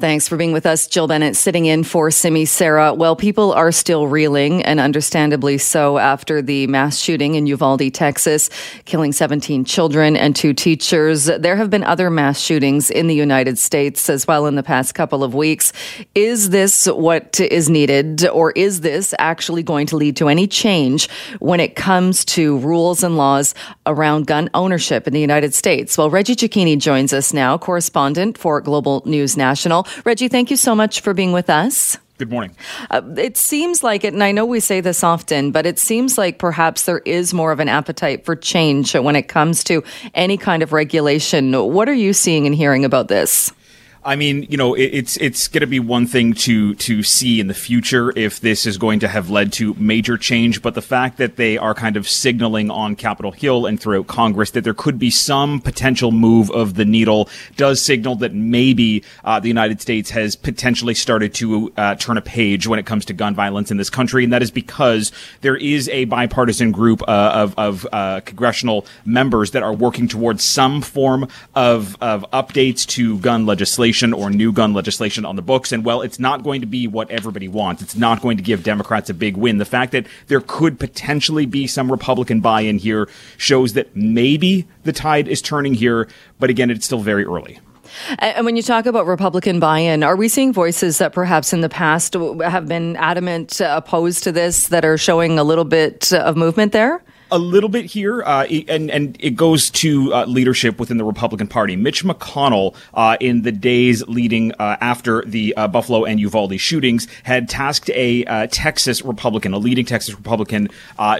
Thanks for being with us. Jill Bennett sitting in for Simi Sara. Well, people are still reeling, and understandably so, after the mass shooting in Uvalde, Texas, killing 17 children and two teachers. There have been other mass shootings in the United States as well in the past couple of weeks. Is this what is needed, or is this actually going to lead to any change when it comes to rules and laws around gun ownership in the United States? Well, Reggie Cecchini joins us now, correspondent for Global News National. Reggie, thank you so much for being with us. Good morning. Uh, it seems like it, and I know we say this often, but it seems like perhaps there is more of an appetite for change when it comes to any kind of regulation. What are you seeing and hearing about this? I mean, you know, it, it's it's going to be one thing to to see in the future if this is going to have led to major change, but the fact that they are kind of signaling on Capitol Hill and throughout Congress that there could be some potential move of the needle does signal that maybe uh, the United States has potentially started to uh, turn a page when it comes to gun violence in this country, and that is because there is a bipartisan group uh, of of uh, congressional members that are working towards some form of of updates to gun legislation legislation or new gun legislation on the books. And well, it's not going to be what everybody wants. It's not going to give Democrats a big win. The fact that there could potentially be some Republican buy in here shows that maybe the tide is turning here. But again, it's still very early. And when you talk about Republican buy in, are we seeing voices that perhaps in the past have been adamant uh, opposed to this that are showing a little bit of movement there? A little bit here, uh, and and it goes to uh, leadership within the Republican Party. Mitch McConnell, uh, in the days leading uh, after the uh, Buffalo and Uvalde shootings, had tasked a uh, Texas Republican, a leading Texas Republican,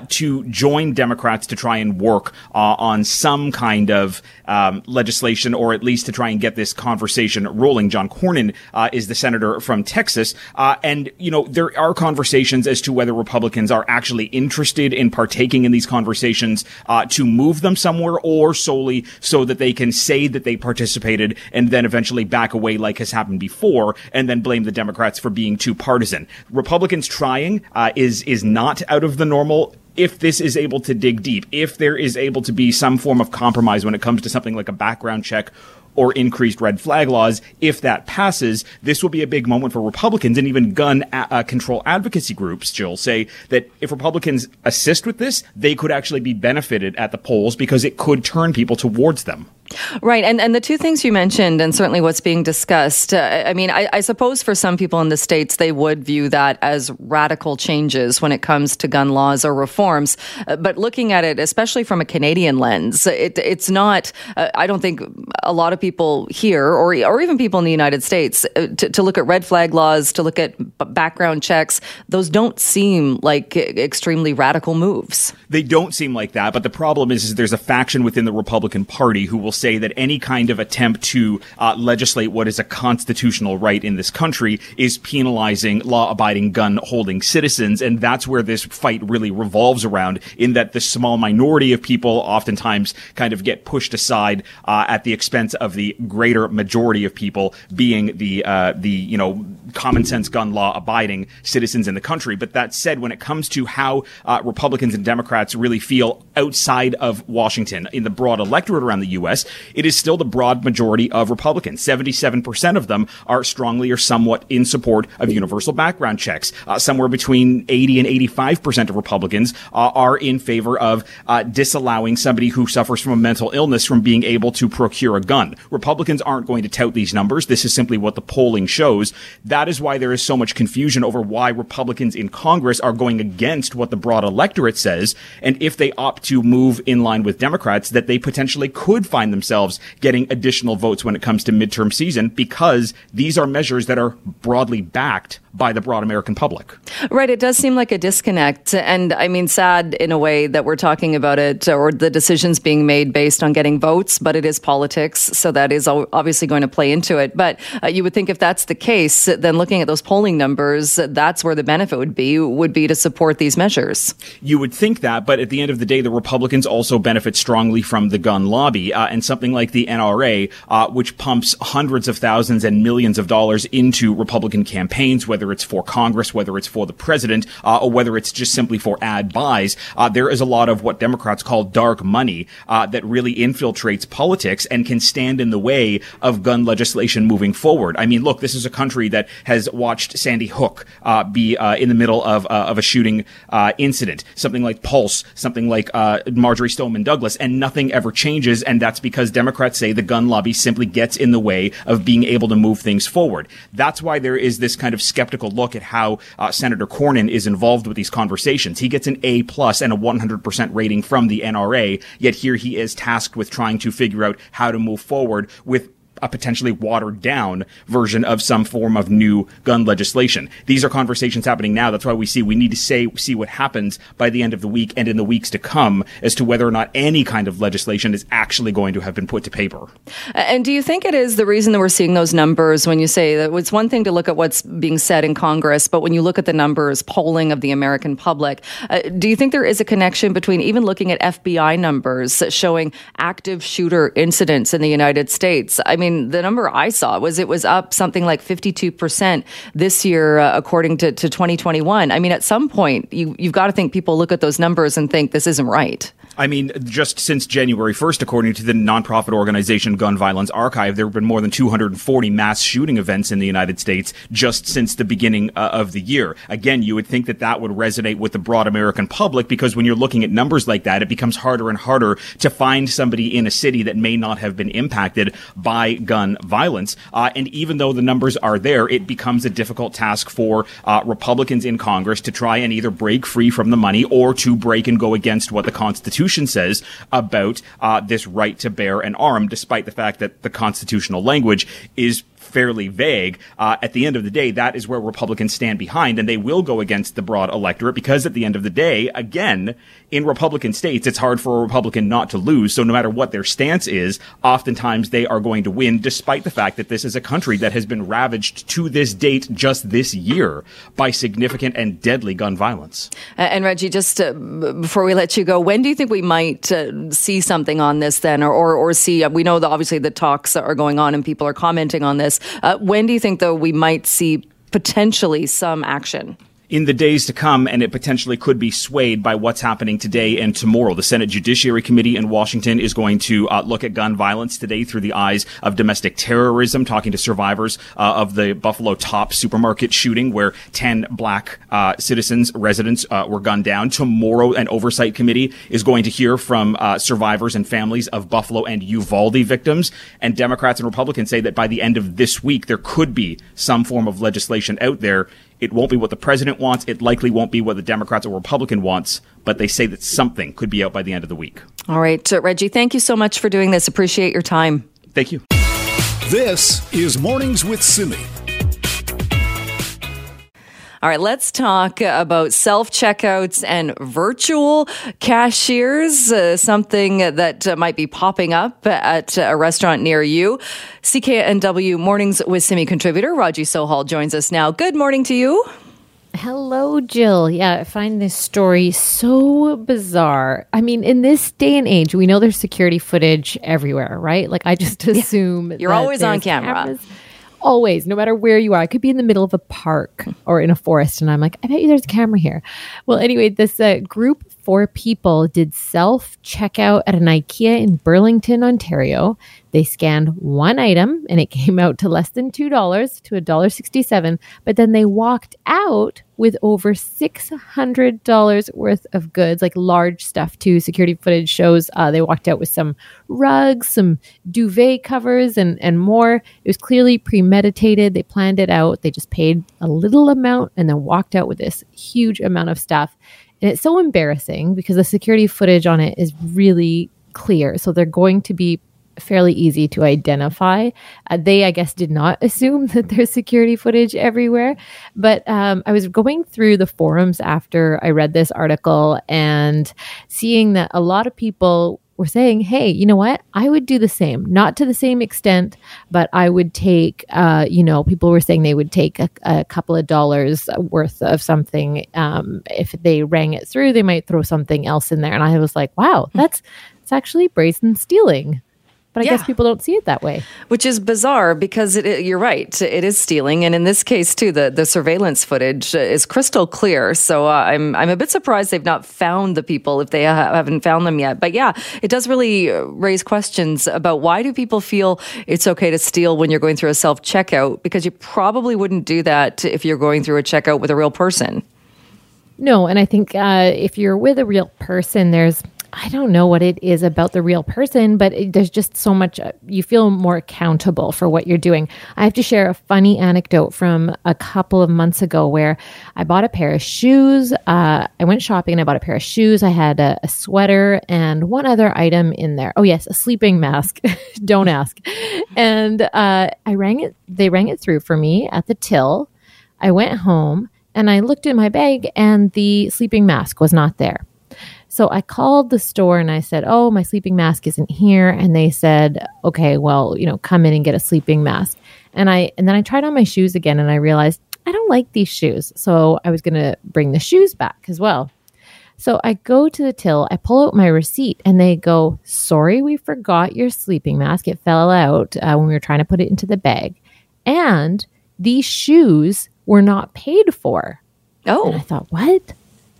to join Democrats to try and work on some kind of um, legislation, or at least to try and get this conversation rolling. John Cornyn is the senator from Texas, and you know there are conversations as to whether Republicans are actually interested in partaking in these. conversations conversations uh, to move them somewhere or solely so that they can say that they participated and then eventually back away like has happened before and then blame the Democrats for being too partisan. Republicans trying uh, is is not out of the normal if this is able to dig deep, if there is able to be some form of compromise when it comes to something like a background check or increased red flag laws. If that passes, this will be a big moment for Republicans and even gun a- uh, control advocacy groups, Jill, say that if Republicans assist with this, they could actually be benefited at the polls because it could turn people towards them. Right. And, and the two things you mentioned, and certainly what's being discussed, uh, I mean, I, I, suppose for some people in the States, they would view that as radical changes when it comes to gun laws or reforms. Uh, but looking at it, especially from a Canadian lens, it, it's not, uh, I don't think a lot of people here, or, or even people in the United States, uh, to, to, look at red flag laws, to look at background checks, those don't seem like extremely radical moves. They don't seem like that. But the problem is, is there's a faction within the Republican Party who will say that any kind of attempt to uh, legislate what is a constitutional right in this country is penalizing law-abiding gun-holding citizens, and that's where this fight really revolves around. In that the small minority of people oftentimes kind of get pushed aside uh, at the expense of the greater majority of people being the uh, the you know common sense gun law abiding citizens in the country. But that said, when it comes to how uh, Republicans and Democrats really feel outside of Washington in the broad electorate around the U.S., it is still the broad majority of Republicans. 77% of them are strongly or somewhat in support of universal background checks. Uh, somewhere between 80 and 85% of Republicans uh, are in favor of uh, disallowing somebody who suffers from a mental illness from being able to procure a gun. Republicans aren't going to tout these numbers. This is simply what the polling shows. That is why there is so much confusion over why Republicans in Congress are going against what the broad electorate says. And if they opt to move in line with Democrats, that they potentially could find themselves getting additional votes when it comes to midterm season because these are measures that are broadly backed by the broad American public. Right. It does seem like a disconnect. And I mean, sad in a way that we're talking about it or the decisions being made based on getting votes, but it is politics. So that is obviously going to play into it. But uh, you would think if that's the case, then looking at those polling numbers, that's where the benefit would be, would be to support these measures. You would think that. But at the end of the day, the Republicans also benefit strongly from the gun lobby uh, and something like the NRA, uh, which pumps hundreds of thousands and millions of dollars into Republican campaigns, whether it's for Congress, whether it's for the president, uh, or whether it's just simply for ad buys. Uh, there is a lot of what Democrats call dark money uh, that really infiltrates politics and can stand in the way of gun legislation moving forward. I mean, look, this is a country that has watched Sandy Hook uh, be uh, in the middle of of a shooting incident, something like Pulse, something like Marjory Stoneman Douglas, and nothing ever changes, and that's because Democrats say the gun lobby simply gets in the way of being able to move things forward. That's why there is this kind of skeptical look at how uh, Senator Cornyn is involved with these conversations. He gets an A plus and a 100% rating from the NRA, yet here he is tasked with trying to figure out how to move forward with a potentially watered down version of some form of new gun legislation. These are conversations happening now. That's why we see we need to say see what happens by the end of the week and in the weeks to come as to whether or not any kind of legislation is actually going to have been put to paper. And do you think it is the reason that we're seeing those numbers when you say that it's one thing to look at what's being said in Congress, but when you look at the numbers polling of the American public, uh, do you think there is a connection between even looking at FBI numbers showing active shooter incidents in the United States? I mean mean, the number I saw was it was up something like 52% this year, uh, according to, to 2021. I mean, at some point, you, you've got to think people look at those numbers and think this isn't right. I mean, just since January 1st, according to the nonprofit organization Gun Violence Archive, there have been more than 240 mass shooting events in the United States just since the beginning uh, of the year. Again, you would think that that would resonate with the broad American public because when you're looking at numbers like that, it becomes harder and harder to find somebody in a city that may not have been impacted by gun violence. Uh, and even though the numbers are there, it becomes a difficult task for uh, Republicans in Congress to try and either break free from the money or to break and go against what the Constitution Constitution says about uh, this right to bear an arm, despite the fact that the constitutional language is fairly vague. Uh, at the end of the day, that is where Republicans stand behind, and they will go against the broad electorate because at the end of the day, again, in Republican states, it's hard for a Republican not to lose. So no matter what their stance is, oftentimes they are going to win, despite the fact that this is a country that has been ravaged to this date, just this year, by significant and deadly gun violence. And Reggie, just uh, before we let you go, when do you think we might uh, see something on this then, or or, or see? Uh, we know that obviously the talks are going on and people are commenting on this. Uh, when do you think, though, we might see potentially some action? In the days to come, and it potentially could be swayed by what's happening today and tomorrow. The Senate Judiciary Committee in Washington is going to uh, look at gun violence today through the eyes of domestic terrorism, talking to survivors uh, of the Buffalo Top supermarket shooting, where 10 black uh, citizens, residents, uh, were gunned down. Tomorrow, an oversight committee is going to hear from uh, survivors and families of Buffalo and Uvalde victims. And Democrats and Republicans say that by the end of this week, there could be some form of legislation out there it won't be what the president wants. It likely won't be what the Democrats or Republican wants, but they say that something could be out by the end of the week. All right, uh, Reggie, thank you so much for doing this. Appreciate your time. Thank you. This is Mornings with Simi. All right, let's talk about self checkouts and virtual cashiers, uh, something that uh, might be popping up at a restaurant near you. CKNW Mornings with Simi contributor Raji Sohal joins us now. Good morning to you. Hello, Jill. Yeah, I find this story so bizarre. I mean, in this day and age, we know there's security footage everywhere, right? Like, I just assume you're always on camera. Cameras always, no matter where you are. I could be in the middle of a park or in a forest, and I'm like, I bet you there's a camera here. Well, anyway, this uh, group four people did self checkout at an IKEA in Burlington, Ontario. They scanned one item and it came out to less than $2 to $1.67, but then they walked out with over $600 worth of goods, like large stuff too. Security footage shows uh, they walked out with some rugs, some duvet covers, and, and more. It was clearly premeditated. They planned it out. They just paid a little amount and then walked out with this huge amount of stuff. And it's so embarrassing because the security footage on it is really clear. So they're going to be fairly easy to identify. Uh, they, I guess, did not assume that there's security footage everywhere. But um, I was going through the forums after I read this article and seeing that a lot of people were saying, hey, you know what? I would do the same. Not to the same extent, but I would take, uh, you know, people were saying they would take a, a couple of dollars worth of something. Um, if they rang it through, they might throw something else in there. And I was like, wow, hmm. that's, it's actually brazen stealing. But I yeah. guess people don't see it that way. Which is bizarre because it, you're right. It is stealing. And in this case, too, the, the surveillance footage is crystal clear. So uh, I'm, I'm a bit surprised they've not found the people if they ha- haven't found them yet. But yeah, it does really raise questions about why do people feel it's okay to steal when you're going through a self checkout? Because you probably wouldn't do that if you're going through a checkout with a real person. No, and I think uh, if you're with a real person, there's I don't know what it is about the real person, but it, there's just so much, uh, you feel more accountable for what you're doing. I have to share a funny anecdote from a couple of months ago where I bought a pair of shoes. Uh, I went shopping and I bought a pair of shoes. I had a, a sweater and one other item in there. Oh, yes, a sleeping mask. don't ask. And uh, I rang it, they rang it through for me at the till. I went home and I looked in my bag and the sleeping mask was not there. So I called the store and I said, Oh, my sleeping mask isn't here. And they said, Okay, well, you know, come in and get a sleeping mask. And I, and then I tried on my shoes again and I realized I don't like these shoes. So I was going to bring the shoes back as well. So I go to the till, I pull out my receipt, and they go, Sorry, we forgot your sleeping mask. It fell out uh, when we were trying to put it into the bag. And these shoes were not paid for. Oh. And I thought, What?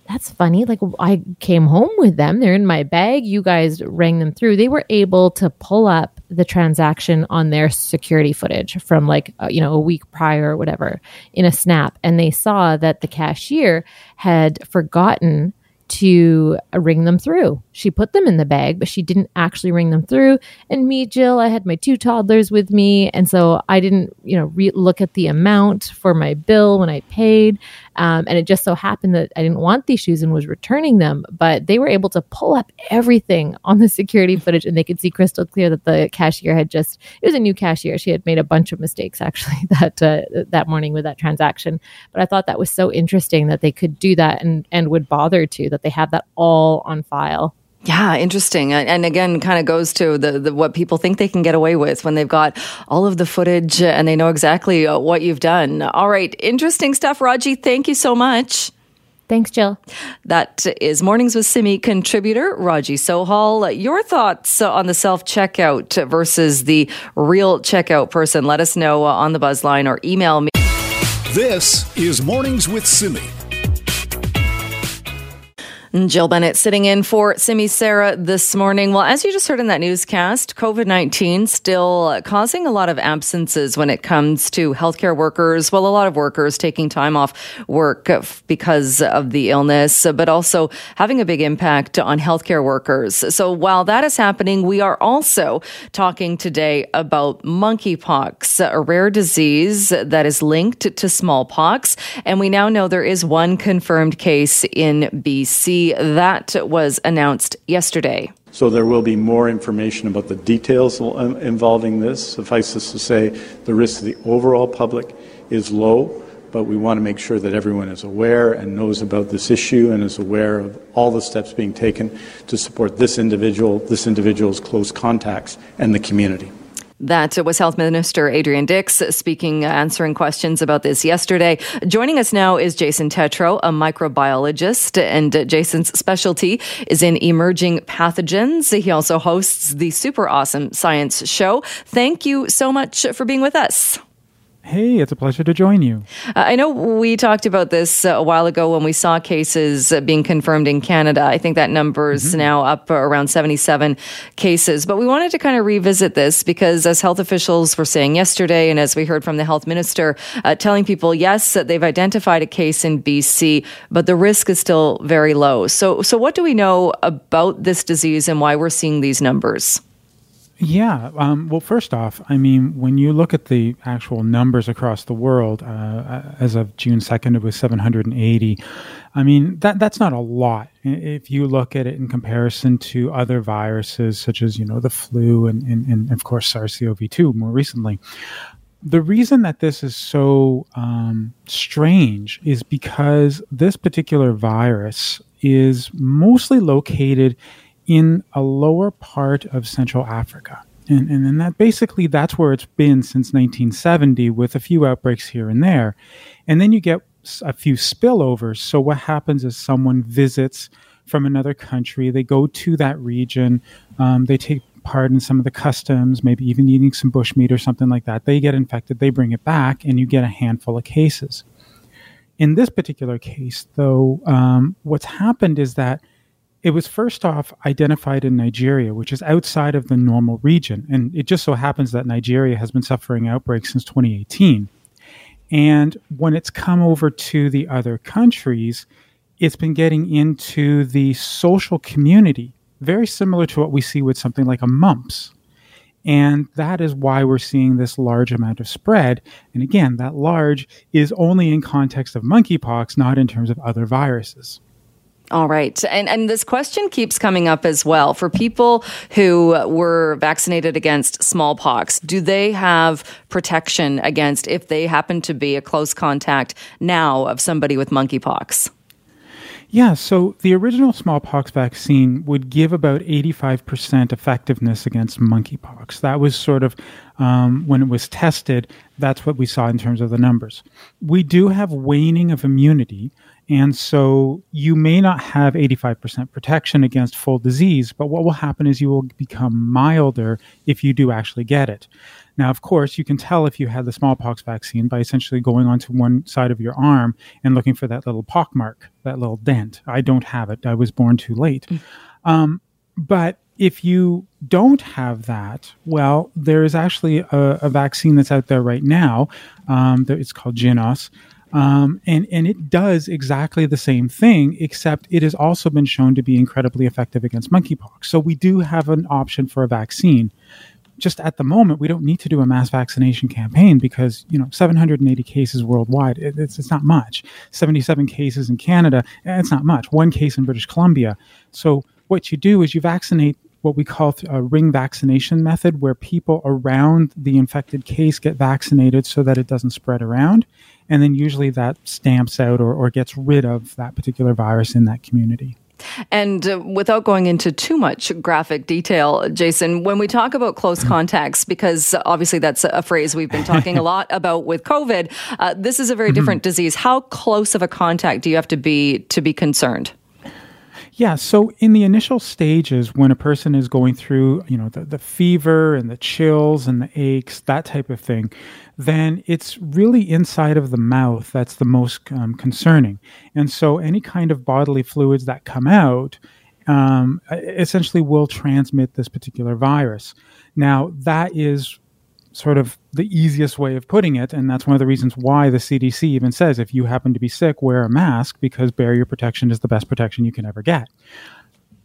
That's funny. Like I came home with them. They're in my bag. You guys rang them through. They were able to pull up the transaction on their security footage from like, uh, you know, a week prior or whatever in a snap. And they saw that the cashier had forgotten to ring them through. She put them in the bag, but she didn't actually ring them through. And me, Jill, I had my two toddlers with me. And so I didn't, you know, re- look at the amount for my bill when I paid. Um, and it just so happened that I didn't want these shoes and was returning them, but they were able to pull up everything on the security footage and they could see crystal clear that the cashier had just, it was a new cashier. She had made a bunch of mistakes actually that, uh, that morning with that transaction. But I thought that was so interesting that they could do that and, and would bother to, that they have that all on file. Yeah, interesting. And again, kind of goes to the, the, what people think they can get away with when they've got all of the footage and they know exactly uh, what you've done. All right, interesting stuff, Raji. Thank you so much. Thanks, Jill. That is Mornings with Simi contributor Raji Sohal. Your thoughts on the self checkout versus the real checkout person? Let us know on the buzz line or email me. This is Mornings with Simi. Mm, Jill Bennett sitting in for Simi Sara this morning. Well, as you just heard in that newscast, COVID 19 still causing a lot of absences when it comes to healthcare workers. Well, a lot of workers taking time off work because of the illness, but also having a big impact on healthcare workers. So while that is happening, we are also talking today about monkeypox, a rare disease that is linked to smallpox. And we now know there is one confirmed case in BC that was announced yesterday. So there will be more information about the details um, involving this. Suffice it to say, the risk to the overall public is low, but we want to make sure that everyone is aware and knows about this issue and is aware of all the steps being taken to support this individual, this individual's close contacts, and the community. That was Health Minister Adrian Dix speaking, uh, answering questions about this yesterday. Joining us now is Jason Tetro, a microbiologist, and uh, Jason's specialty is in emerging pathogens. He also hosts the super awesome science show. Thank you so much for being with us. Hey, it's a pleasure to join you. Uh, I know we talked about this uh, a while ago when we saw cases uh, being confirmed in Canada. I think that number is mm-hmm. now up around 77 cases. But we wanted to kind of revisit this because, as health officials were saying yesterday, and as we heard from the health minister, uh, telling people, yes, they've identified a case in BC, but the risk is still very low. So, so what do we know about this disease and why we're seeing these numbers? Yeah. Um, well, first off, I mean, when you look at the actual numbers across the world, uh, as of June 2nd, it was 780. I mean, that that's not a lot if you look at it in comparison to other viruses, such as, you know, the flu and, and, and of course, SARS CoV 2 more recently. The reason that this is so um, strange is because this particular virus is mostly located in a lower part of Central Africa. And, and, and that basically that's where it's been since 1970 with a few outbreaks here and there. And then you get a few spillovers. So what happens is someone visits from another country, they go to that region, um, they take part in some of the customs, maybe even eating some bushmeat or something like that. They get infected, they bring it back, and you get a handful of cases. In this particular case, though, um, what's happened is that it was first off identified in Nigeria, which is outside of the normal region. And it just so happens that Nigeria has been suffering outbreaks since 2018. And when it's come over to the other countries, it's been getting into the social community, very similar to what we see with something like a mumps. And that is why we're seeing this large amount of spread. And again, that large is only in context of monkeypox, not in terms of other viruses. All right. And, and this question keeps coming up as well. For people who were vaccinated against smallpox, do they have protection against if they happen to be a close contact now of somebody with monkeypox? Yeah, so the original smallpox vaccine would give about 85% effectiveness against monkeypox. That was sort of um, when it was tested, that's what we saw in terms of the numbers. We do have waning of immunity. And so you may not have 85% protection against full disease, but what will happen is you will become milder if you do actually get it. Now, of course, you can tell if you had the smallpox vaccine by essentially going onto one side of your arm and looking for that little pock mark, that little dent. I don't have it. I was born too late. Mm. Um, but if you don't have that, well, there is actually a, a vaccine that's out there right now. Um, it's called Jynneos um, and, and it does exactly the same thing, except it has also been shown to be incredibly effective against monkeypox. So we do have an option for a vaccine. Just at the moment, we don't need to do a mass vaccination campaign because, you know, 780 cases worldwide, it, it's, it's not much. 77 cases in Canada, it's not much. One case in British Columbia. So what you do is you vaccinate what we call a ring vaccination method, where people around the infected case get vaccinated so that it doesn't spread around. And then usually that stamps out or, or gets rid of that particular virus in that community. And uh, without going into too much graphic detail, Jason, when we talk about close mm-hmm. contacts, because obviously that's a phrase we've been talking a lot about with COVID, uh, this is a very mm-hmm. different disease. How close of a contact do you have to be to be concerned? Yeah. So in the initial stages, when a person is going through, you know, the, the fever and the chills and the aches, that type of thing, then it's really inside of the mouth that's the most um, concerning. And so any kind of bodily fluids that come out um, essentially will transmit this particular virus. Now, that is sort of the easiest way of putting it. And that's one of the reasons why the CDC even says if you happen to be sick, wear a mask because barrier protection is the best protection you can ever get.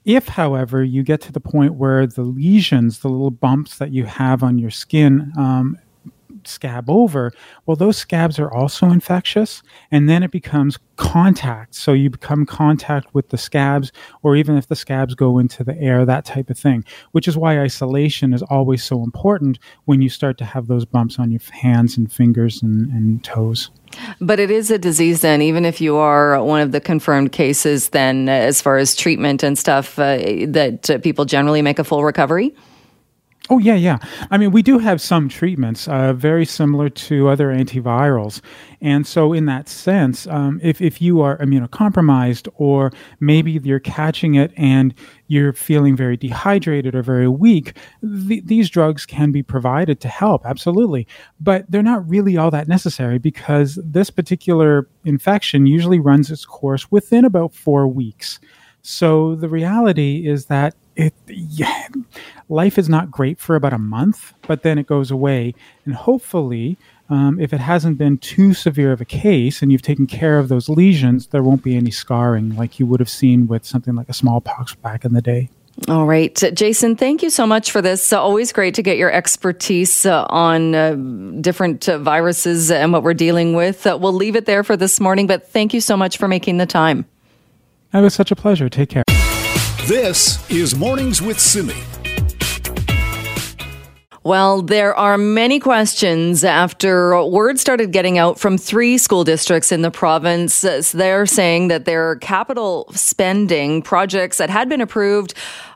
If, however, you get to the point where the lesions, the little bumps that you have on your skin, um, scab over, well, those scabs are also infectious. And then it becomes contact. So you become contact with the scabs, or even if the scabs go into the air, that type of thing, which is why isolation is always so important when you start to have those bumps on your hands and fingers and, and toes. But it is a disease, then, even if you are one of the confirmed cases, then, as far as treatment and stuff, uh, that uh, people generally make a full recovery? Oh, yeah, yeah. I mean, we do have some treatments uh, very similar to other antivirals. And so, in that sense, um, if, if you are immunocompromised or maybe you're catching it and you're feeling very dehydrated or very weak, th- these drugs can be provided to help, absolutely. But they're not really all that necessary because this particular infection usually runs its course within about four weeks. So, the reality is that it yeah, life is not great for about a month, but then it goes away. And hopefully, um, if it hasn't been too severe of a case and you've taken care of those lesions, there won't be any scarring like you would have seen with something like a smallpox back in the day. All right. Jason, thank you so much for this. Uh, always great to get your expertise uh, on uh, different uh, viruses and what we're dealing with. Uh, we'll leave it there for this morning, but thank you so much for making the time. It was such a pleasure. Take care. This is Mornings with Simi. Well, there are many questions after word started getting out from three school districts in the province. They're saying that their capital spending projects that had been approved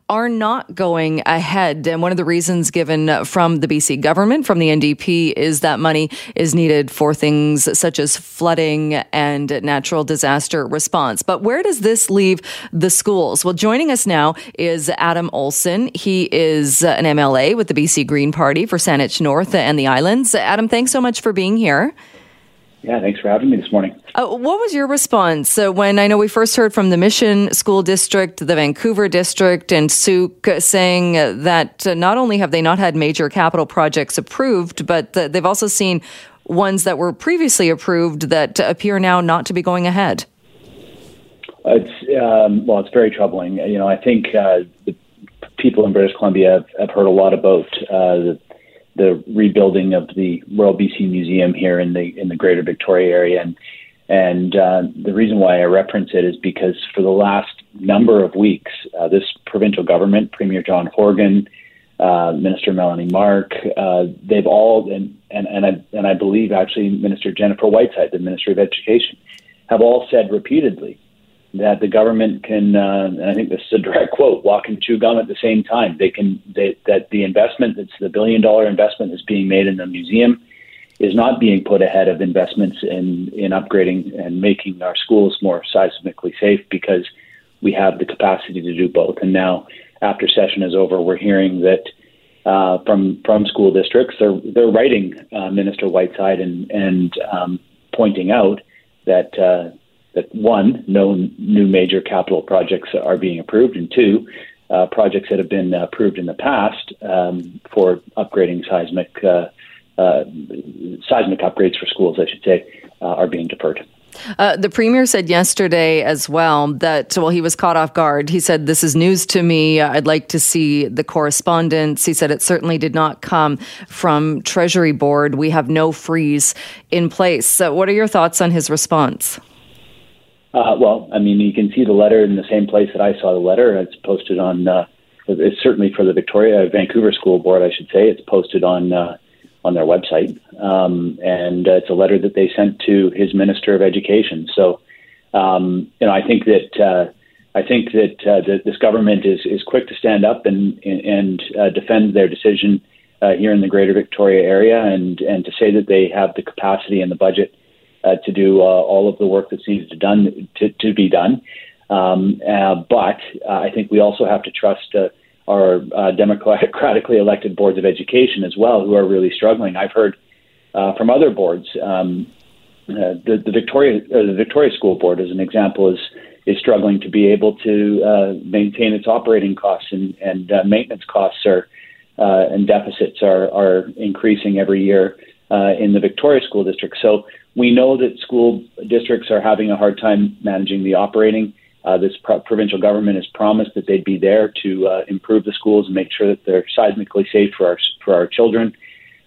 are not going ahead. And one of the reasons given from the BC government, from the NDP, is that money is needed for things such as flooding and natural disaster response. But where does this leave the schools? Well, joining us now is Adam Olsen. He is an MLA with the BC Green Party for Saanich North and the Islands. Adam, thanks so much for being here. Yeah, thanks for having me this morning. Uh, what was your response uh, when I know we first heard from the Mission School District, the Vancouver District, and Sooke saying that not only have they not had major capital projects approved, but they've also seen ones that were previously approved that appear now not to be going ahead? It's um, well, it's very troubling. You know, I think uh, the people in British Columbia have, have heard a lot about uh, the the rebuilding of the Royal BC Museum here in the in the Greater Victoria area, and and uh, the reason why I reference it is because for the last number of weeks, uh, this provincial government, Premier John Horgan, uh, Minister Melanie Mark, uh, they've all and and and I, and I believe actually Minister Jennifer Whiteside, the Minister of Education, have all said repeatedly that the government can, uh, and I think this is a direct quote, walk and chew gum at the same time. They can they, that the investment that's the billion dollar investment that's being made in the museum is not being put ahead of investments in in upgrading and making our schools more seismically safe because we have the capacity to do both. And now, after session is over, we're hearing that. Uh, from from school districts, they're they're writing uh, Minister Whiteside and and um, pointing out that uh, that one, no new major capital projects are being approved, and two, uh, projects that have been approved in the past um, for upgrading seismic uh, uh, seismic upgrades for schools, I should say, uh, are being deferred. Uh, the premier said yesterday as well that, well, he was caught off guard. He said, This is news to me. I'd like to see the correspondence. He said it certainly did not come from Treasury Board. We have no freeze in place. So, what are your thoughts on his response? Uh, well, I mean, you can see the letter in the same place that I saw the letter. It's posted on. Uh, it's certainly for the Victoria Vancouver School Board, I should say. It's posted on uh, on their website, um, and uh, it's a letter that they sent to his Minister of Education. So, um, you know, I think that uh, I think that, uh, that this government is is quick to stand up and and uh, defend their decision uh, here in the Greater Victoria area, and and to say that they have the capacity and the budget uh, to do uh, all of the work that needs to done to, to be done. Um, uh, but uh, I think we also have to trust uh, our uh, democratically elected boards of education as well, who are really struggling. I've heard from other boards. Um, the, the Victoria the Victoria School Board, as an example, is is struggling to be able to maintain its operating costs and, and maintenance costs are and deficits are are increasing every year in the Victoria School District. So we know that school districts are having a hard time managing the operating. Uh, this pro- provincial government has promised that they'd be there to uh, improve the schools and make sure that they're seismically safe for our for our children.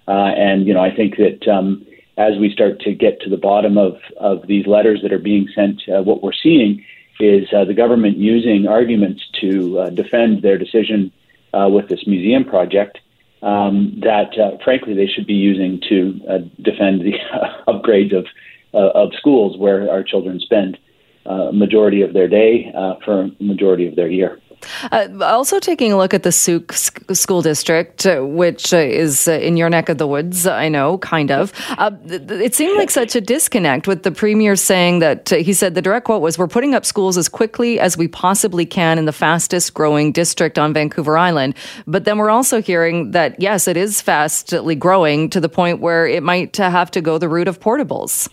Uh, and you know, I think that um, as we start to get to the bottom of of these letters that are being sent, uh, what we're seeing is uh, the government using arguments to uh, defend their decision with this museum project um, that, uh, frankly, they should be using to uh, defend the upgrades of uh, of schools where our children spend a uh, majority of their day uh, for a majority of their year. Uh, also, taking a look at the Sooke School District, uh, which uh, is uh, in your neck of the woods, I know, kind of. It seemed like such a disconnect with the premier saying that he said the direct quote was, We're putting up schools as quickly as we possibly can in the fastest growing district on Vancouver Island. But then we're also hearing that, yes, it is fastly growing to the point where it might have to go the route of portables.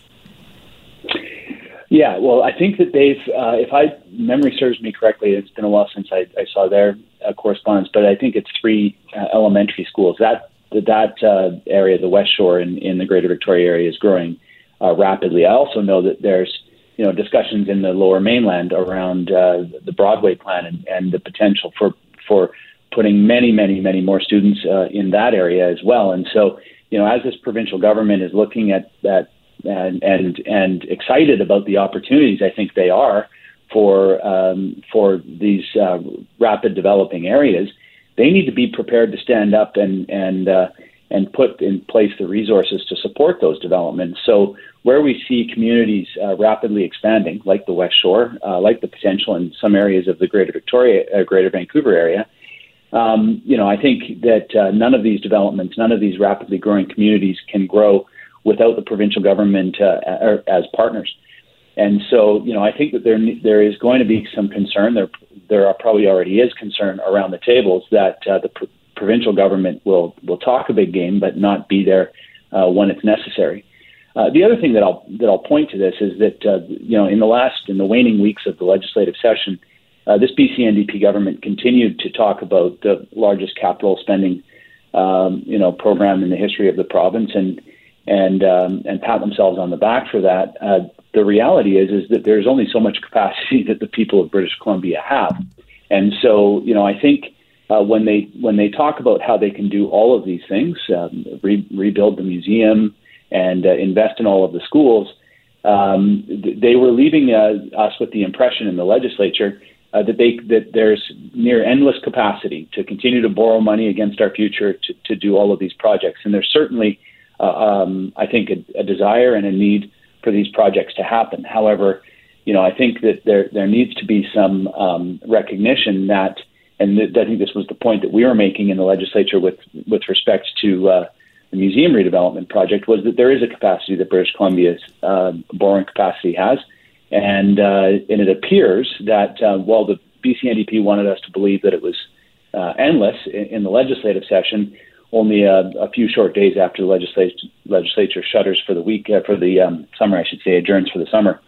Yeah, well, I think that they've, if I memory serves me correctly, it's been a while since I, I saw their uh, correspondence, but I think it's three uh, elementary schools. That that uh, area, the West Shore in, in the Greater Victoria area, is growing uh, rapidly. I also know that there's you know discussions in the Lower Mainland around uh, the Broadway plan and, and the potential for for putting many, many, many more students uh, in that area as well. And so, you know, as this provincial government is looking at that and and and excited about the opportunities. I think they are for um, for these uh, rapid developing areas. They need to be prepared to stand up and and uh, and put in place the resources to support those developments. So where we see communities uh, rapidly expanding, like the West Shore, uh, like the potential in some areas of the Greater Victoria, uh, Greater Vancouver area. Um, you know, I think that uh, none of these developments, none of these rapidly growing communities can grow without the provincial government as partners. And so, you know, I think that there there is going to be some concern. There there are probably already is concern around the tables that uh, the pr- provincial government will will talk a big game, but not be there uh, when it's necessary. Uh, the other thing that I'll that I'll point to this is that uh, you know in the last in the waning weeks of the legislative session, uh, this BC NDP government continued to talk about the largest capital spending um, you know program in the history of the province, and and um, and pat themselves on the back for that. Uh, the reality is is that there's only so much capacity that the people of British Columbia have, and so you know I think uh, when they when they talk about how they can do all of these things, um, re- rebuild the museum and uh, invest in all of the schools, um, they were leaving uh, us with the impression in the legislature. Uh, that they that there's near endless capacity to continue to borrow money against our future to, to do all of these projects, and there's certainly uh, um, I think, a, a, desire and a need for these projects to happen. However, you know, I think that there there needs to be some um, recognition that, and th- I think this was the point that we were making in the legislature with with respect to uh, the museum redevelopment project, was that there is a capacity that British Columbia's uh, borrowing capacity has, and uh, and it appears that uh, while the BC NDP wanted us to believe that it was uh, endless in, in the legislative session only a, a, few short days after the legislature, legislature shutters for the week uh, for the um, summer, I should say, adjourns for the summer.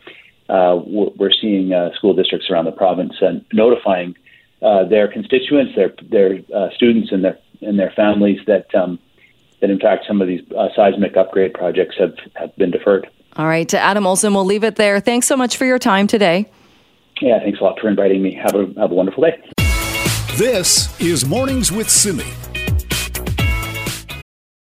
Uh, we're seeing uh, school districts around the province and notifying uh, their constituents, their their uh, students, and their and their families that um, that in fact some of these uh, seismic upgrade projects have, have been deferred. All right, Adam Olsen, we'll leave it there. Thanks so much for your time today. Yeah, thanks a lot for inviting me. Have a have a wonderful day. This is Mornings with Simi.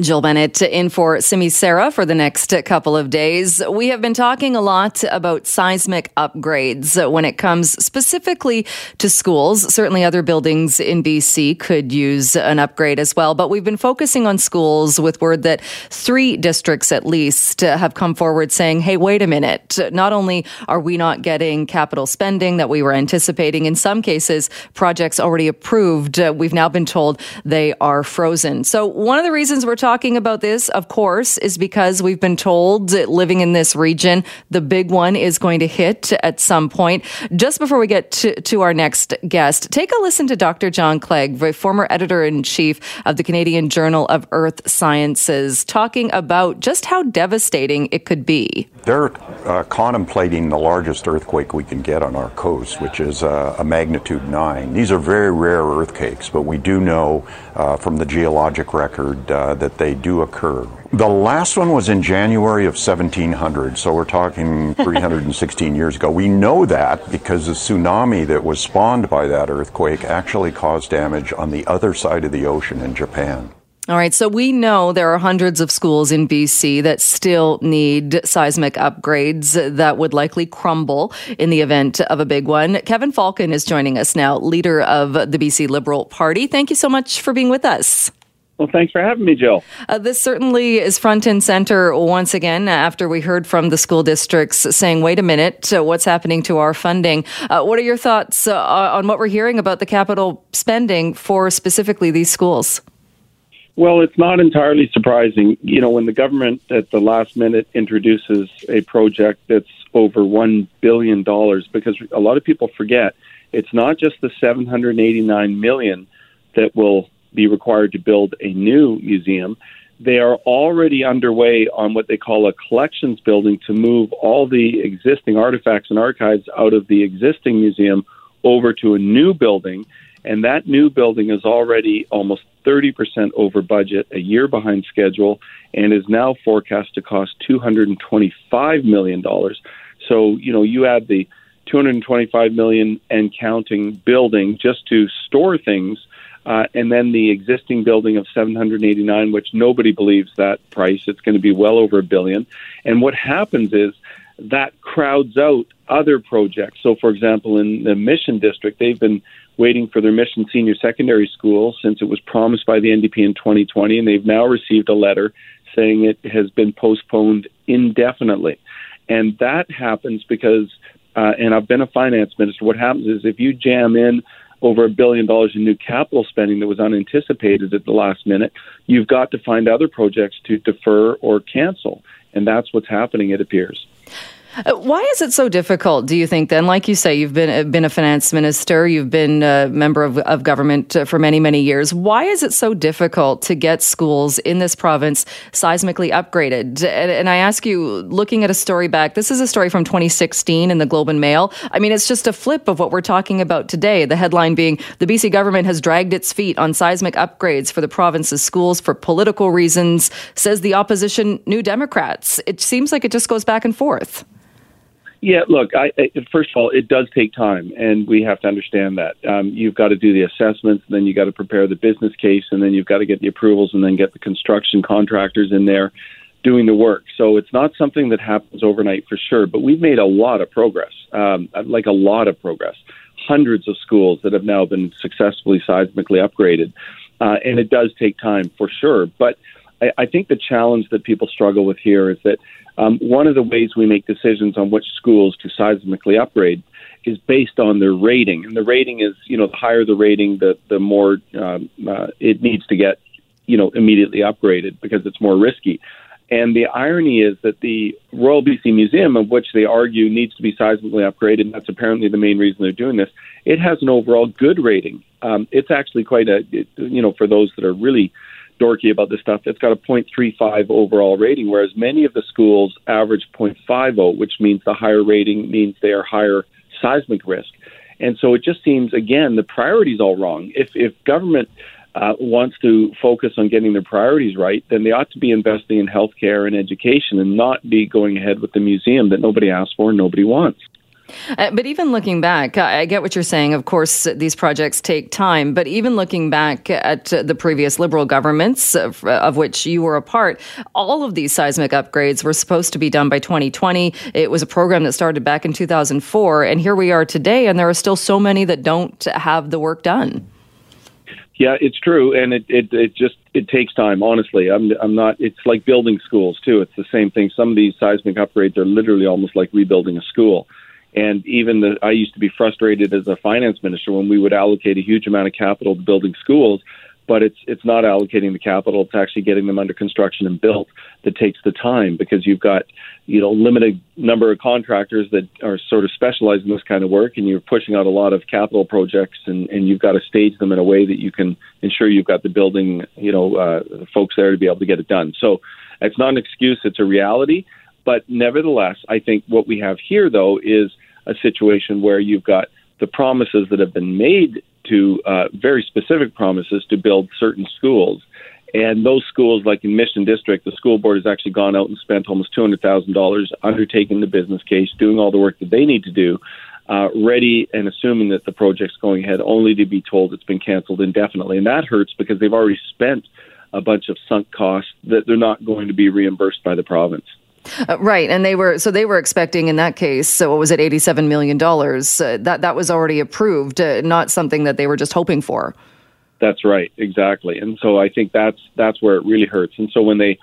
Jill Bennett in for Simi Sara for the next couple of days. We have been talking a lot about seismic upgrades when it comes specifically to schools. Certainly other buildings in BC could use an upgrade as well, but we've been focusing on schools with word that three districts at least have come forward saying, hey, wait a minute. Not only are we not getting capital spending that we were anticipating, in some cases, projects already approved, we've now been told they are frozen. So one of the reasons we're talking talking about this, of course, is because we've been told that living in this region, the big one is going to hit at some point. Just before we get to, to our next guest, take a listen to Dr. John Clague, former editor in chief of the Canadian Journal of Earth Sciences, talking about just how devastating it could be. There uh, contemplating the largest earthquake we can get on our coast, which is uh, a magnitude 9. These are very rare earthquakes, but we do know uh, from the geologic record uh, they do occur. The last one was in January of 1700, so we're talking 316 years ago. We know that because the tsunami that was spawned by that earthquake actually caused damage on the other side of the ocean in Japan. All right, so we know there are hundreds of schools in BC that still need seismic upgrades that would likely crumble in the event of a big one. Kevin Falcon is joining us now, leader of the BC Liberal Party. Thank you so much for being with us. Well, thanks for having me, Jill. Uh, this certainly is front and center once again after we heard from the school districts saying, wait a minute, uh, what's happening to our funding? Uh, what are your thoughts uh, on what we're hearing about the capital spending for specifically these schools? Well, it's not entirely surprising. You know, when the government at the last minute introduces a project that's over $1 billion, because a lot of people forget it's not just the 789 million that will be required to build a new museum. They are already underway on what they call a collections building to move all the existing artifacts and archives out of the existing museum over to a new building and that new building is already almost 30% over budget, a year behind schedule, and is now forecast to cost $225 million. So, you know, you add the 225 million and counting building just to store things, uh, and then the existing building of 789, which nobody believes that price. It's going to be well over a billion. And what happens is that crowds out other projects. So, for example, in the Mission District, they've been waiting for their Mission Senior Secondary School since it was promised by the NDP in 2020, and they've now received a letter saying it has been postponed indefinitely. And that happens because, uh, and I've been a finance minister, what happens is if you jam in over a billion dollars in new capital spending that was unanticipated at the last minute, you've got to find other projects to defer or cancel. And that's what's happening, it appears. Uh, why is it so difficult, do you think, then? Like you say, you've been, uh, been a finance minister, you've been a member of, of government uh, for many, many years. Why is it so difficult to get schools in this province seismically upgraded? And, and I ask you, looking at a story back, this is a story from 2016 in the Globe and Mail. I mean, it's just a flip of what we're talking about today. The headline being the BC government has dragged its feet on seismic upgrades for the province's schools for political reasons, says the opposition New Democrats. It seems like it just goes back and forth. Yeah, look, I, I, first of all, it does take time, and we have to understand that. Um, you've got to do the assessments, and then you've got to prepare the business case, and then you've got to get the approvals, and then get the construction contractors in there doing the work. So it's not something that happens overnight for sure, but we've made a lot of progress, um, like a lot of progress. Hundreds of schools that have now been successfully seismically upgraded, uh, and it does take time for sure. But I, I think the challenge that people struggle with here is that um, one of the ways we make decisions on which schools to seismically upgrade is based on their rating, and the rating is, you know, the higher the rating, the the more um, uh, it needs to get, you know, immediately upgraded because it's more risky. And the irony is that the Royal BC Museum, of which they argue needs to be seismically upgraded, and that's apparently the main reason they're doing this, it has an overall good rating. Um, it's actually quite a, it, you know, for those that are really dorky about this stuff. It's got a 0.35 overall rating, whereas many of the schools average 0.50, which means the higher rating means they are higher seismic risk. And so it just seems, again, the priorities all wrong. If if government uh, wants to focus on getting their priorities right, then they ought to be investing in healthcare and education and not be going ahead with the museum that nobody asked for and nobody wants. Uh, but even looking back, I get what you're saying. Of course, these projects take time. But even looking back at the previous Liberal governments, of, of, which you were a part, all of these seismic upgrades were supposed to be done by 2020. It was a program that started back in 2004. And here we are today, and there are still so many that don't have the work done. Yeah, it's true, and it, it it just it takes time. Honestly, I'm I'm not. It's like building schools too. It's the same thing. Some of these seismic upgrades are literally almost like rebuilding a school. And even the, I used to be frustrated as a finance minister when we would allocate a huge amount of capital to building schools, but it's it's not allocating the capital; it's actually getting them under construction and built that takes the time because you've got you know limited number of contractors that are sort of specialized in this kind of work, and you're pushing out a lot of capital projects, and and you've got to stage them in a way that you can ensure you've got the building you know uh, folks there to be able to get it done. So it's not an excuse; it's a reality but nevertheless, I think what we have here, though, is a situation where you've got the promises that have been made to uh, very specific promises to build certain schools. And those schools, like in Mission District, the school board has actually gone out and spent almost $200,000 undertaking the business case, doing all the work that they need to do, uh, ready and assuming that the project's going ahead, only to be told it's been canceled indefinitely. And that hurts because they've already spent a bunch of sunk costs that they're not going to be reimbursed by the province. Uh, right, and they were so they were expecting in that case. So what was it, eighty-seven million dollars? Uh, that that was already approved, uh, not something that they were just hoping for. That's right, exactly. And so I think that's that's where it really hurts. And so when they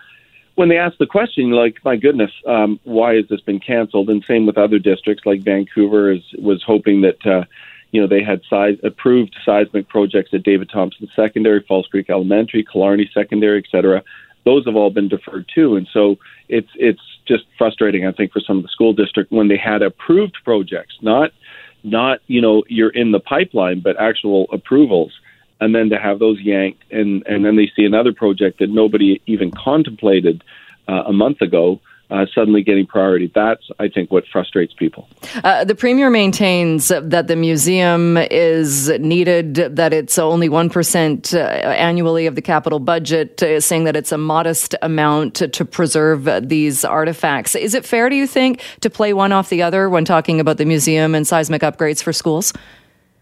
when they ask the question, like, my goodness, um, why has this been canceled? And same with other districts, like Vancouver is was hoping that. Uh, you know, they had size, approved seismic projects at David Thompson Secondary, False Creek Elementary, Killarney Secondary, et cetera. Those have all been deferred too, and so it's it's just frustrating, I think, for some of the school district when they had approved projects, not not you know you're in the pipeline, but actual approvals, and then to have those yanked, and and then they see another project that nobody even contemplated uh, a month ago uh, suddenly getting priority. That's, I think, what frustrates people. Uh, the premier maintains that the museum is needed, that it's only 1% uh, annually of the capital budget, uh, saying that it's a modest amount to, to preserve these artifacts. Is it fair, do you think, to play one off the other when talking about the museum and seismic upgrades for schools?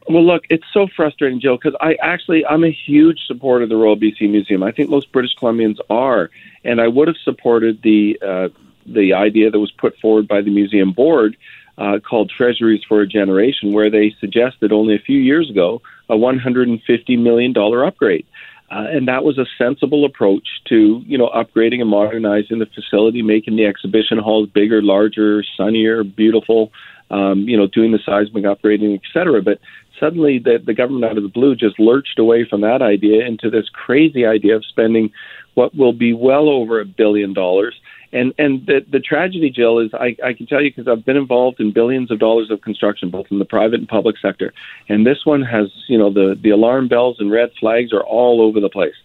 Well, look, it's so frustrating, Jill, because I actually I'm a huge supporter of the Royal BC Museum. I think most British Columbians are, and I would have supported the uh, the idea that was put forward by the museum board uh, called Treasuries for a Generation, where they suggested only a few years ago a $150 million upgrade. Uh, and that was a sensible approach to, you know, upgrading and modernizing the facility, making the exhibition halls bigger, larger, sunnier, beautiful, um, you know, doing the seismic upgrading, et cetera. But suddenly the, the government out of the blue just lurched away from that idea into this crazy idea of spending what will be well over a billion dollars and and the the tragedy, Jill, is I, I can tell you because I've been involved in billions of dollars of construction, both in the private and public sector, and this one has you know the the alarm bells and red flags are all over the place.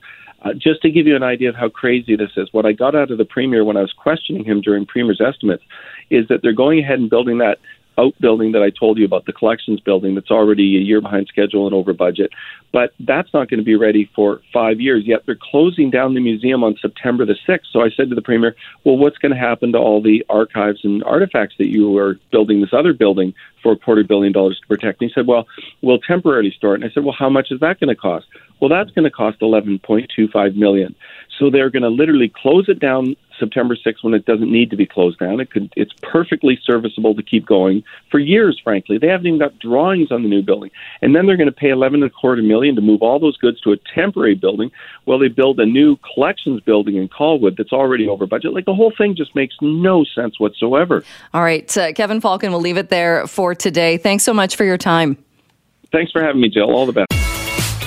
Uh, just to give you an idea of how crazy this is, what I got out of the premier when I was questioning him during premier's estimates is that they're going ahead and building that outbuilding that I told you about, the collections building that's already a year behind schedule and over budget. But that's not going to be ready for five years yet. They're closing down the museum on September the 6th. So I said to the Premier, well, what's going to happen to all the archives and artifacts that you are building this other building for a quarter billion dollars to protect? And he said, well, we'll temporarily store it. And I said, well, how much is that going to cost? Well, that's going to cost 11.25 million. So they're going to literally close it down September 6th when it doesn't need to be closed down. It could, it's perfectly serviceable to keep going for years, frankly. They haven't even got drawings on the new building. And then they're going to pay 11 and a quarter million to move all those goods to a temporary building while they build a new collections building in Colwood that's already over budget. Like the whole thing just makes no sense whatsoever. All right. Uh, Kevin Falcon, we'll leave it there for today. Thanks so much for your time. Thanks for having me, Jill. All the best.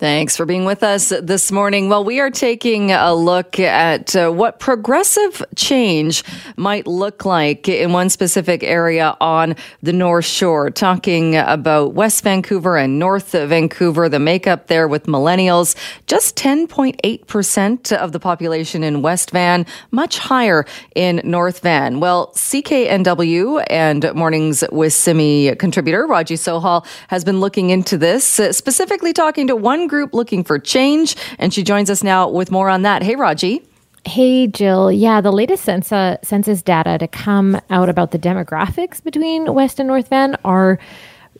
Thanks for being with us this morning. Well, we are taking a look at uh, what progressive change might look like in one specific area on the North Shore, talking about West Vancouver and North Vancouver, the makeup there with millennials. Just 10.8% of the population in West Van, much higher in North Van. Well, CKNW and Mornings with Simi contributor Raji Sohal has been looking into this, uh, specifically talking to one group looking for change. And she joins us now with more on that. Hey, Raji. Hey, Jill. Yeah, the latest census, census data to come out about the demographics between West and North Van are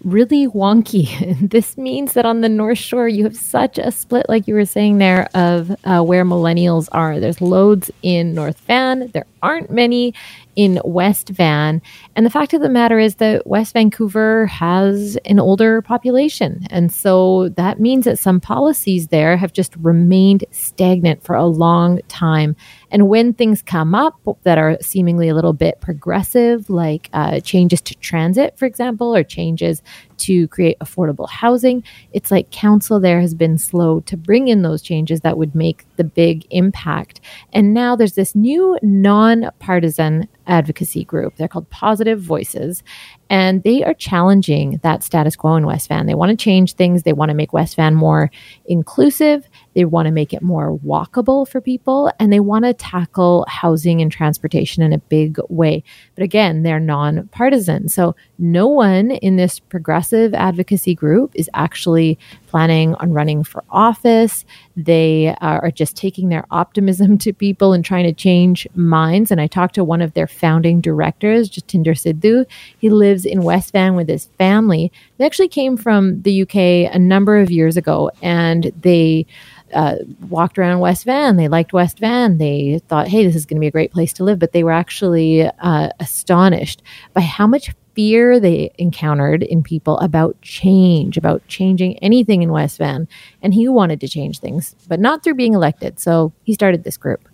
really wonky. this means that on the North Shore, you have such a split, like you were saying there, of uh, where millennials are. There's loads in North Van, there aren't many in West Van. And the fact of the matter is that West Vancouver has an older population. And so that means that some policies there have just remained stagnant for a long time. And when things come up that are seemingly a little bit progressive, like uh, changes to transit, for example, or changes to create affordable housing, it's like council there has been slow to bring in those changes that would make the big impact. And now there's this new non-partisan advocacy group. They're called Positive Voices, and they are challenging that status quo in West Van. They want to change things. They want to make West Van more inclusive They want to make it more walkable for people and they want to tackle housing and transportation in a big way. But again, they're nonpartisan. So no one in this progressive advocacy group is actually planning on running for office. They are just taking their optimism to people and trying to change minds. And I talked to one of their founding directors, Jatinder Sidhu. He lives in West Van with his family. They actually came from the UK a number of years ago and they uh, walked around West Van. They liked West Van. They thought, hey, this is going to be a great place to live. But they were actually uh, astonished by how much fear they encountered in people about change, about changing anything in West Van. And he wanted to change things, but not through being elected. So he started this group.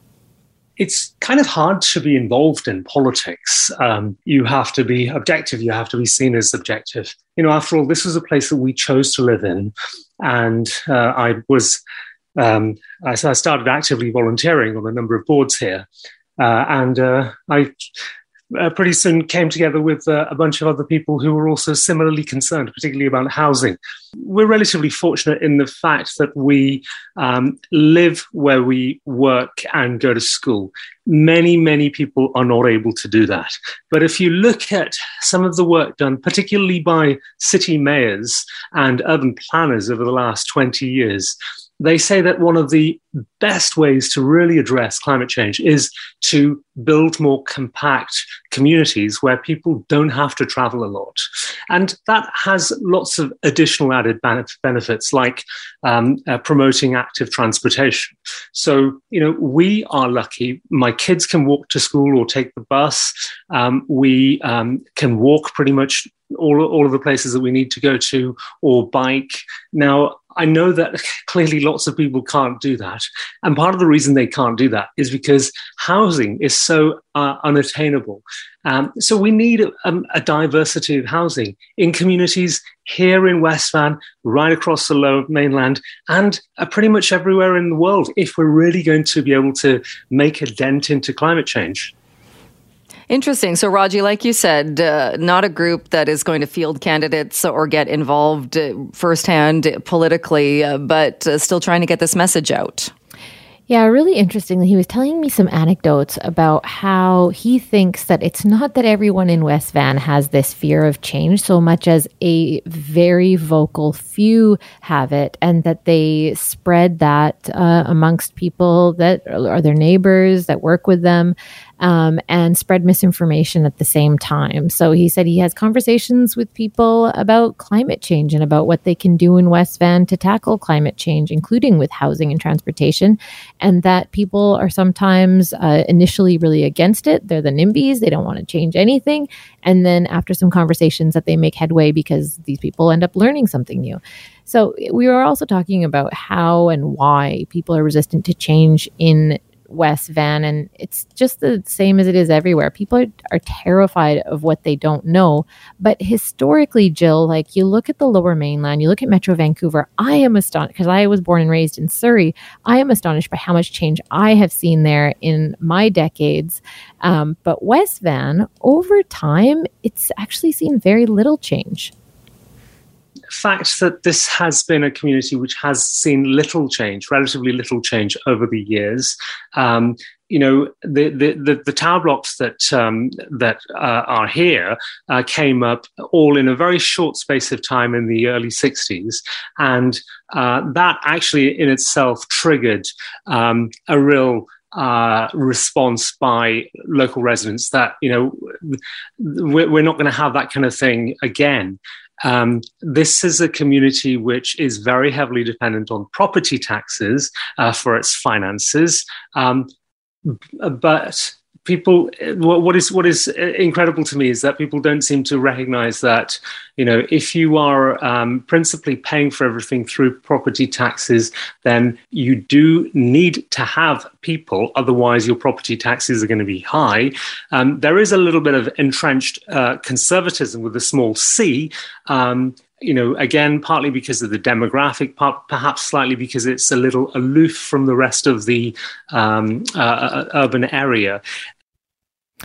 It's kind of hard to be involved in politics. Um, you have to be objective, you have to be seen as objective. You know, after all, this was a place that we chose to live in. And uh, I was, um, I started actively volunteering on a number of boards here. Uh, and uh, I uh, pretty soon came together with uh, a bunch of other people who were also similarly concerned, particularly about housing. We're relatively fortunate in the fact that we um, live where we work and go to school. Many, many people are not able to do that. But if you look at some of the work done, particularly by city mayors and urban planners over the last 20 years, they say that one of the best ways to really address climate change is to build more compact communities where people don't have to travel a lot. And that has lots of additional added benefits, like um, uh, promoting active transportation. So, you know, we are lucky. My kids can walk to school or take the bus. Um, we um, can walk pretty much all, all of the places that we need to go to or bike. Now, I know that clearly lots of people can't do that. And part of the reason they can't do that is because housing is so uh, unattainable. Um, so we need a, um, a, diversity of housing in communities here in West Van, right across the lower mainland, and uh, pretty much everywhere in the world if we're really going to be able to make a dent into climate change. Interesting. So, Raji, like you said, uh, not a group that is going to field candidates or get involved uh, firsthand politically, uh, but uh, still trying to get this message out. Yeah, really interestingly, he was telling me some anecdotes about how he thinks that it's not that everyone in West Van has this fear of change so much as a very vocal few have it, and that they spread that uh, amongst people that are their neighbors that work with them um, and spread misinformation at the same time. So he said he has conversations with people about climate change and about what they can do in West Van to tackle climate change, including with housing and transportation, and that people are sometimes uh, initially really against it. They're the NIMBYs, they don't want to change anything. And then after some conversations, that they make headway because these people end up learning something new. So we were also talking about how and why people are resistant to change in West Van, and it's just the same as it is everywhere. People are, are terrified of what they don't know. But historically, Jill, like you look at the lower mainland, you look at Metro Vancouver, I am astonished because I was born and raised in Surrey. I am astonished by how much change I have seen there in my decades. Um, but West Van, over time, it's actually seen very little change fact that this has been a community which has seen little change, relatively little change over the years. Um, you know the, the the, the tower blocks that um, that uh, are here uh, came up all in a very short space of time in the early 60s and uh, that actually in itself triggered um, a real uh, response by local residents that you know we're, not going to have that kind of thing again um, this is a community which is very heavily dependent on property taxes uh, for its finances. Um, but people what is what is incredible to me is that people don't seem to recognize that you know if you are um, principally paying for everything through property taxes then you do need to have people otherwise your property taxes are going to be high um, there is a little bit of entrenched uh, conservatism with a small c um, you know, again, partly because of the demographic, part, perhaps slightly because it's a little aloof from the rest of the um, uh, uh urban area.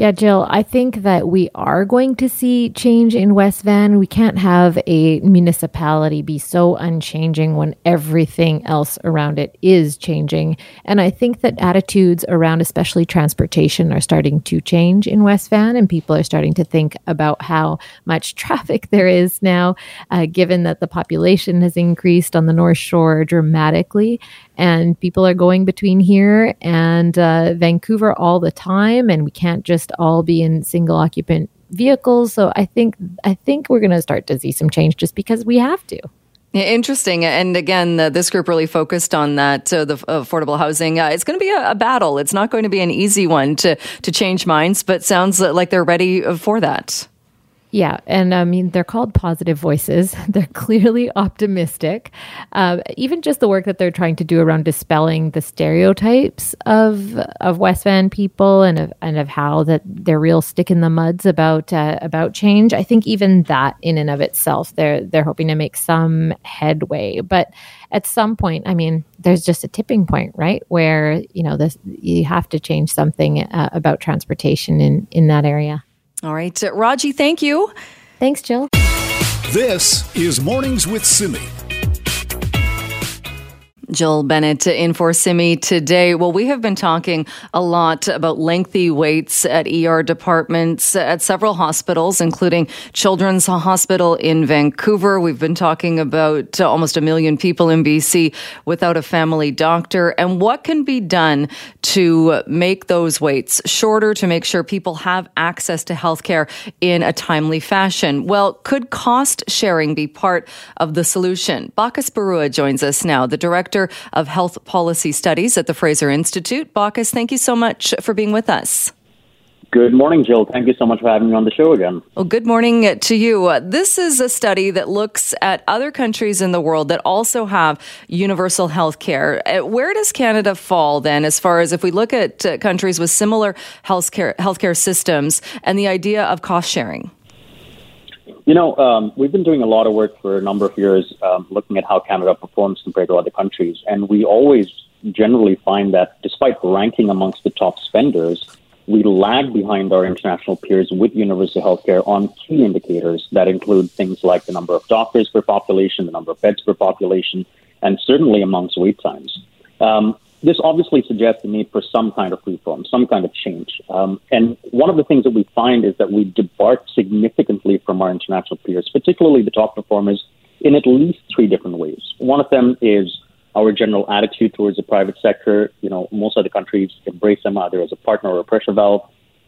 Yeah, Jill, I think that we are going to see change in West Van. We can't have a municipality be so unchanging when everything else around it is changing. And I think that attitudes around, especially transportation, are starting to change in West Van, and people are starting to think about how much traffic there is now, uh, given that the population has increased on the North Shore dramatically and people are going between here and uh, Vancouver all the time, and we can't just all be in single occupant vehicles. So I think I think we're going to start to see some change just because we have to. Interesting. And again, uh, this group really focused on that, uh, the affordable housing. Uh, it's going to be a, a, battle. It's not going to be an easy one to, to change minds, but sounds like they're ready for that. Yeah, and I mean they're called positive voices. They're clearly optimistic. Uh, even just the work that they're trying to do around dispelling the stereotypes of of West Van people and of and of how that they're real stick in the muds about uh, about change. I think even that in and of itself, they're they're hoping to make some headway. But at some point, I mean, there's just a tipping point, right, where you know this you have to change something uh, about transportation in in that area. All right. Uh, Raji, thank you. Thanks, Jill. This is Mornings with Simi. Jill Bennett in for Simi today. Well, we have been talking a lot about lengthy waits at ER departments at several hospitals, including Children's Hospital in Vancouver. We've been talking about almost a million people in BC without a family doctor and what can be done to make those waits shorter to make sure people have access to healthcare in a timely fashion. Well, could cost sharing be part of the solution? Bacchus Barua joins us now, the director Director of Health Policy Studies at the Fraser Institute. Bacchus, thank you so much for being with us. Good morning, Jill. Thank you so much for having me on the show again. Well, good morning to you. Uh, this is a study that looks at other countries in the world that also have universal health care. Uh, where does Canada fall then, as far as if we look at uh, countries with similar healthcare, healthcare systems and the idea of cost sharing? You know, um, we've been doing a lot of work for a number of years um, looking at how Canada performs compared to other countries. And we always generally find that despite ranking amongst the top spenders, we lag behind our international peers with universal healthcare on key indicators that include things like the number of doctors per population, the number of beds per population, and certainly amongst wait times. Um, this obviously suggests the need for some kind of reform, some kind of change. Um, and one of the things that we find is that we depart significantly from our international peers, particularly the top performers, in at least three different ways. One of them is our general attitude towards the private sector. You know, most other countries embrace them either as a partner or a pressure valve.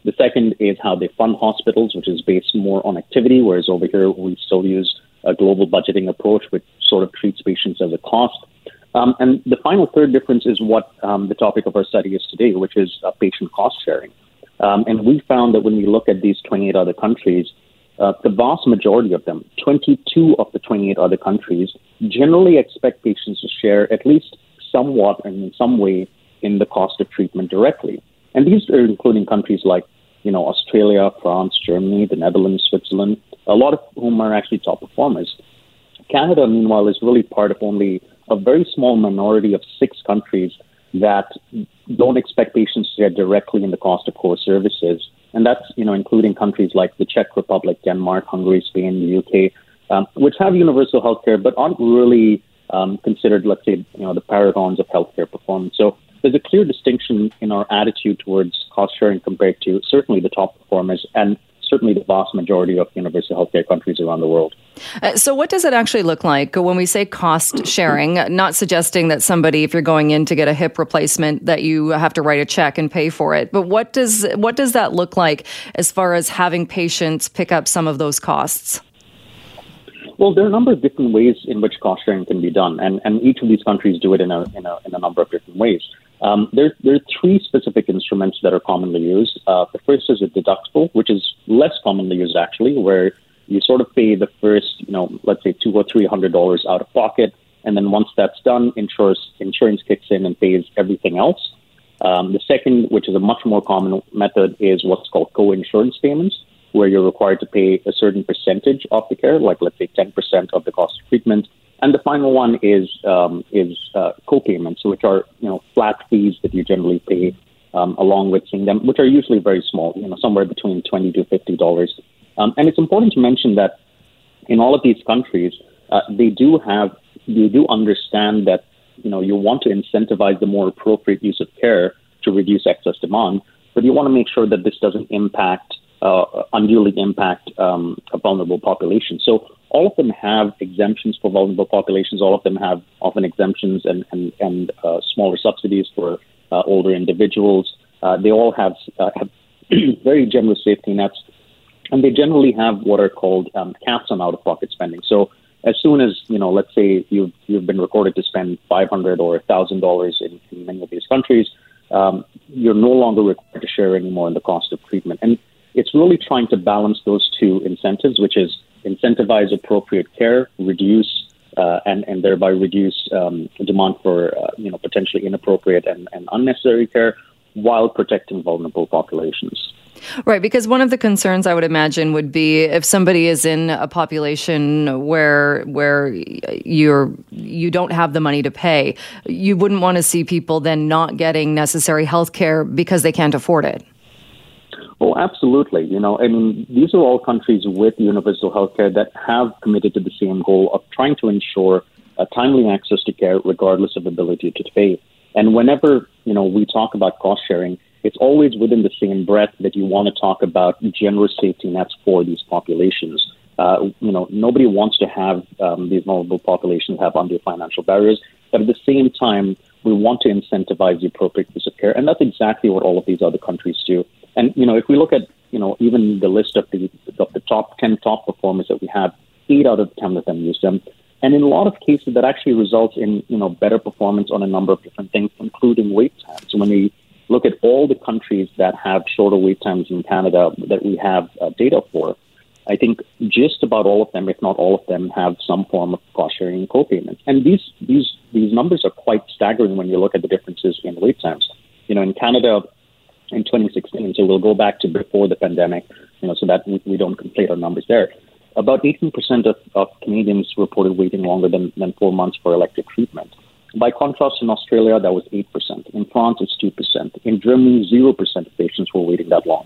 The second is how they fund hospitals, which is based more on activity, whereas over here we still use a global budgeting approach, which sort of treats patients as a cost. Um, and the final third difference is what um, the topic of our study is today, which is uh, patient cost sharing. Um, and we found that when we look at these 28 other countries, uh, the vast majority of them, 22 of the 28 other countries, generally expect patients to share at least somewhat and in some way in the cost of treatment directly. And these are including countries like, you know, Australia, France, Germany, the Netherlands, Switzerland, a lot of whom are actually top performers. Canada, meanwhile, is really part of only a very small minority of six countries that don't expect patients to get directly in the cost of core services. And that's, you know, including countries like the Czech Republic, Denmark, Hungary, Spain, the UK, um, which have universal healthcare, but aren't really um, considered, let's say, you know, the paragons of healthcare performance. So there's a clear distinction in our attitude towards cost sharing compared to certainly the top performers and certainly the vast majority of universal healthcare countries around the world. Uh, so, what does it actually look like when we say cost sharing? Not suggesting that somebody, if you're going in to get a hip replacement, that you have to write a check and pay for it. But what does what does that look like as far as having patients pick up some of those costs? Well, there are a number of different ways in which cost sharing can be done, and, and each of these countries do it in a, in a, in a number of different ways. Um, there, there, are three specific instruments that are commonly used. Uh, the first is a deductible, which is less commonly used actually, where you sort of pay the first, you know, let's say two or three hundred dollars out of pocket, and then once that's done, insurance insurance kicks in and pays everything else. Um, the second, which is a much more common method, is what's called co-insurance payments, where you're required to pay a certain percentage of the care, like let's say 10% of the cost of treatment, and the final one is um, is uh, co-payments, which are you know flat fees that you generally pay um, along with seeing them, which are usually very small, you know, somewhere between twenty to fifty dollars. Um, and it's important to mention that in all of these countries, uh, they do have, they do understand that you know you want to incentivize the more appropriate use of care to reduce excess demand, but you want to make sure that this doesn't impact uh, unduly impact um, a vulnerable population. So all of them have exemptions for vulnerable populations. All of them have often exemptions and and, and uh, smaller subsidies for uh, older individuals. Uh, they all have uh, have very generous safety nets, and they generally have what are called um, caps on out-of-pocket spending. So as soon as you know, let's say you've you've been recorded to spend five hundred or thousand dollars in many of these countries, um, you're no longer required to share anymore in the cost of treatment. And it's really trying to balance those two incentives, which is incentivize appropriate care, reduce uh, and and thereby reduce um, demand for uh, you know potentially inappropriate and, and unnecessary care, while protecting vulnerable populations. Right, because one of the concerns I would imagine would be if somebody is in a population where where you're you don't have the money to pay, you wouldn't want to see people then not getting necessary health care because they can't afford it. Oh, absolutely. You know, I mean, these are all countries with universal healthcare that have committed to the same goal of trying to ensure timely access to care regardless of ability to pay. And whenever, you know, we talk about cost sharing, it's always within the same breath that you want to talk about generous safety nets for these populations. Uh, you know, nobody wants to have um, these vulnerable populations have undue financial barriers, but at the same time, we want to incentivize the appropriate use of care, and that's exactly what all of these other countries do. And you know, if we look at you know even the list of the of the top ten top performers that we have, eight out of ten of them use them. And in a lot of cases, that actually results in you know better performance on a number of different things, including wait times. So when we look at all the countries that have shorter wait times in Canada that we have uh, data for, I think just about all of them, if not all of them, have some form of cost sharing and co-payments. And these these these numbers are quite staggering when you look at the differences in wait times. You know, in Canada, in 2016. So we'll go back to before the pandemic, you know, so that we, don't conflate our numbers there. About 18% of, of Canadians reported waiting longer than, than four months for elective treatment. By contrast, in Australia, that was 8%. In France, it's 2%. In Germany, 0% of patients were waiting that long.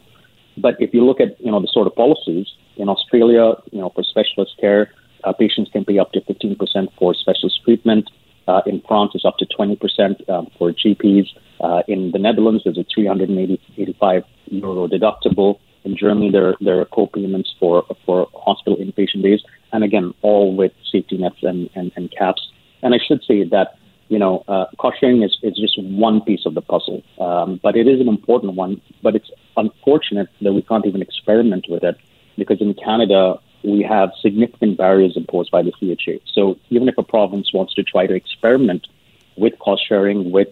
But if you look at, you know, the sort of policies, in Australia, you know, for specialist care, uh, patients can pay up to 15% for specialist treatment. Uh, in France, it's up to 20% um, for GPs. Uh, in the Netherlands, there's a 385 euro deductible. In Germany, there, there are co-payments for, for hospital inpatient days. And again, all with safety nets and, and, and caps. And I should say that, you know, uh, cost sharing is, is just one piece of the puzzle. Um, but it is an important one. But it's unfortunate that we can't even experiment with it because in Canada, we have significant barriers imposed by the CHA. So even if a province wants to try to experiment with cost sharing with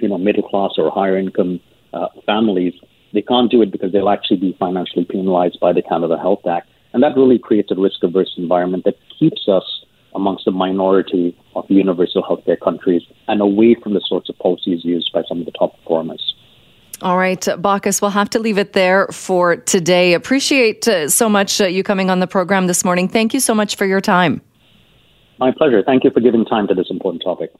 you know middle class or higher income uh, families, they can't do it because they'll actually be financially penalized by the Canada Health Act, and that really creates a risk averse environment that keeps us amongst the minority of universal healthcare countries and away from the sorts of policies used by some of the top performers. All right, Bacchus, we'll have to leave it there for today. Appreciate uh, so much uh, you coming on the program this morning. Thank you so much for your time. My pleasure. Thank you for giving time to this important topic.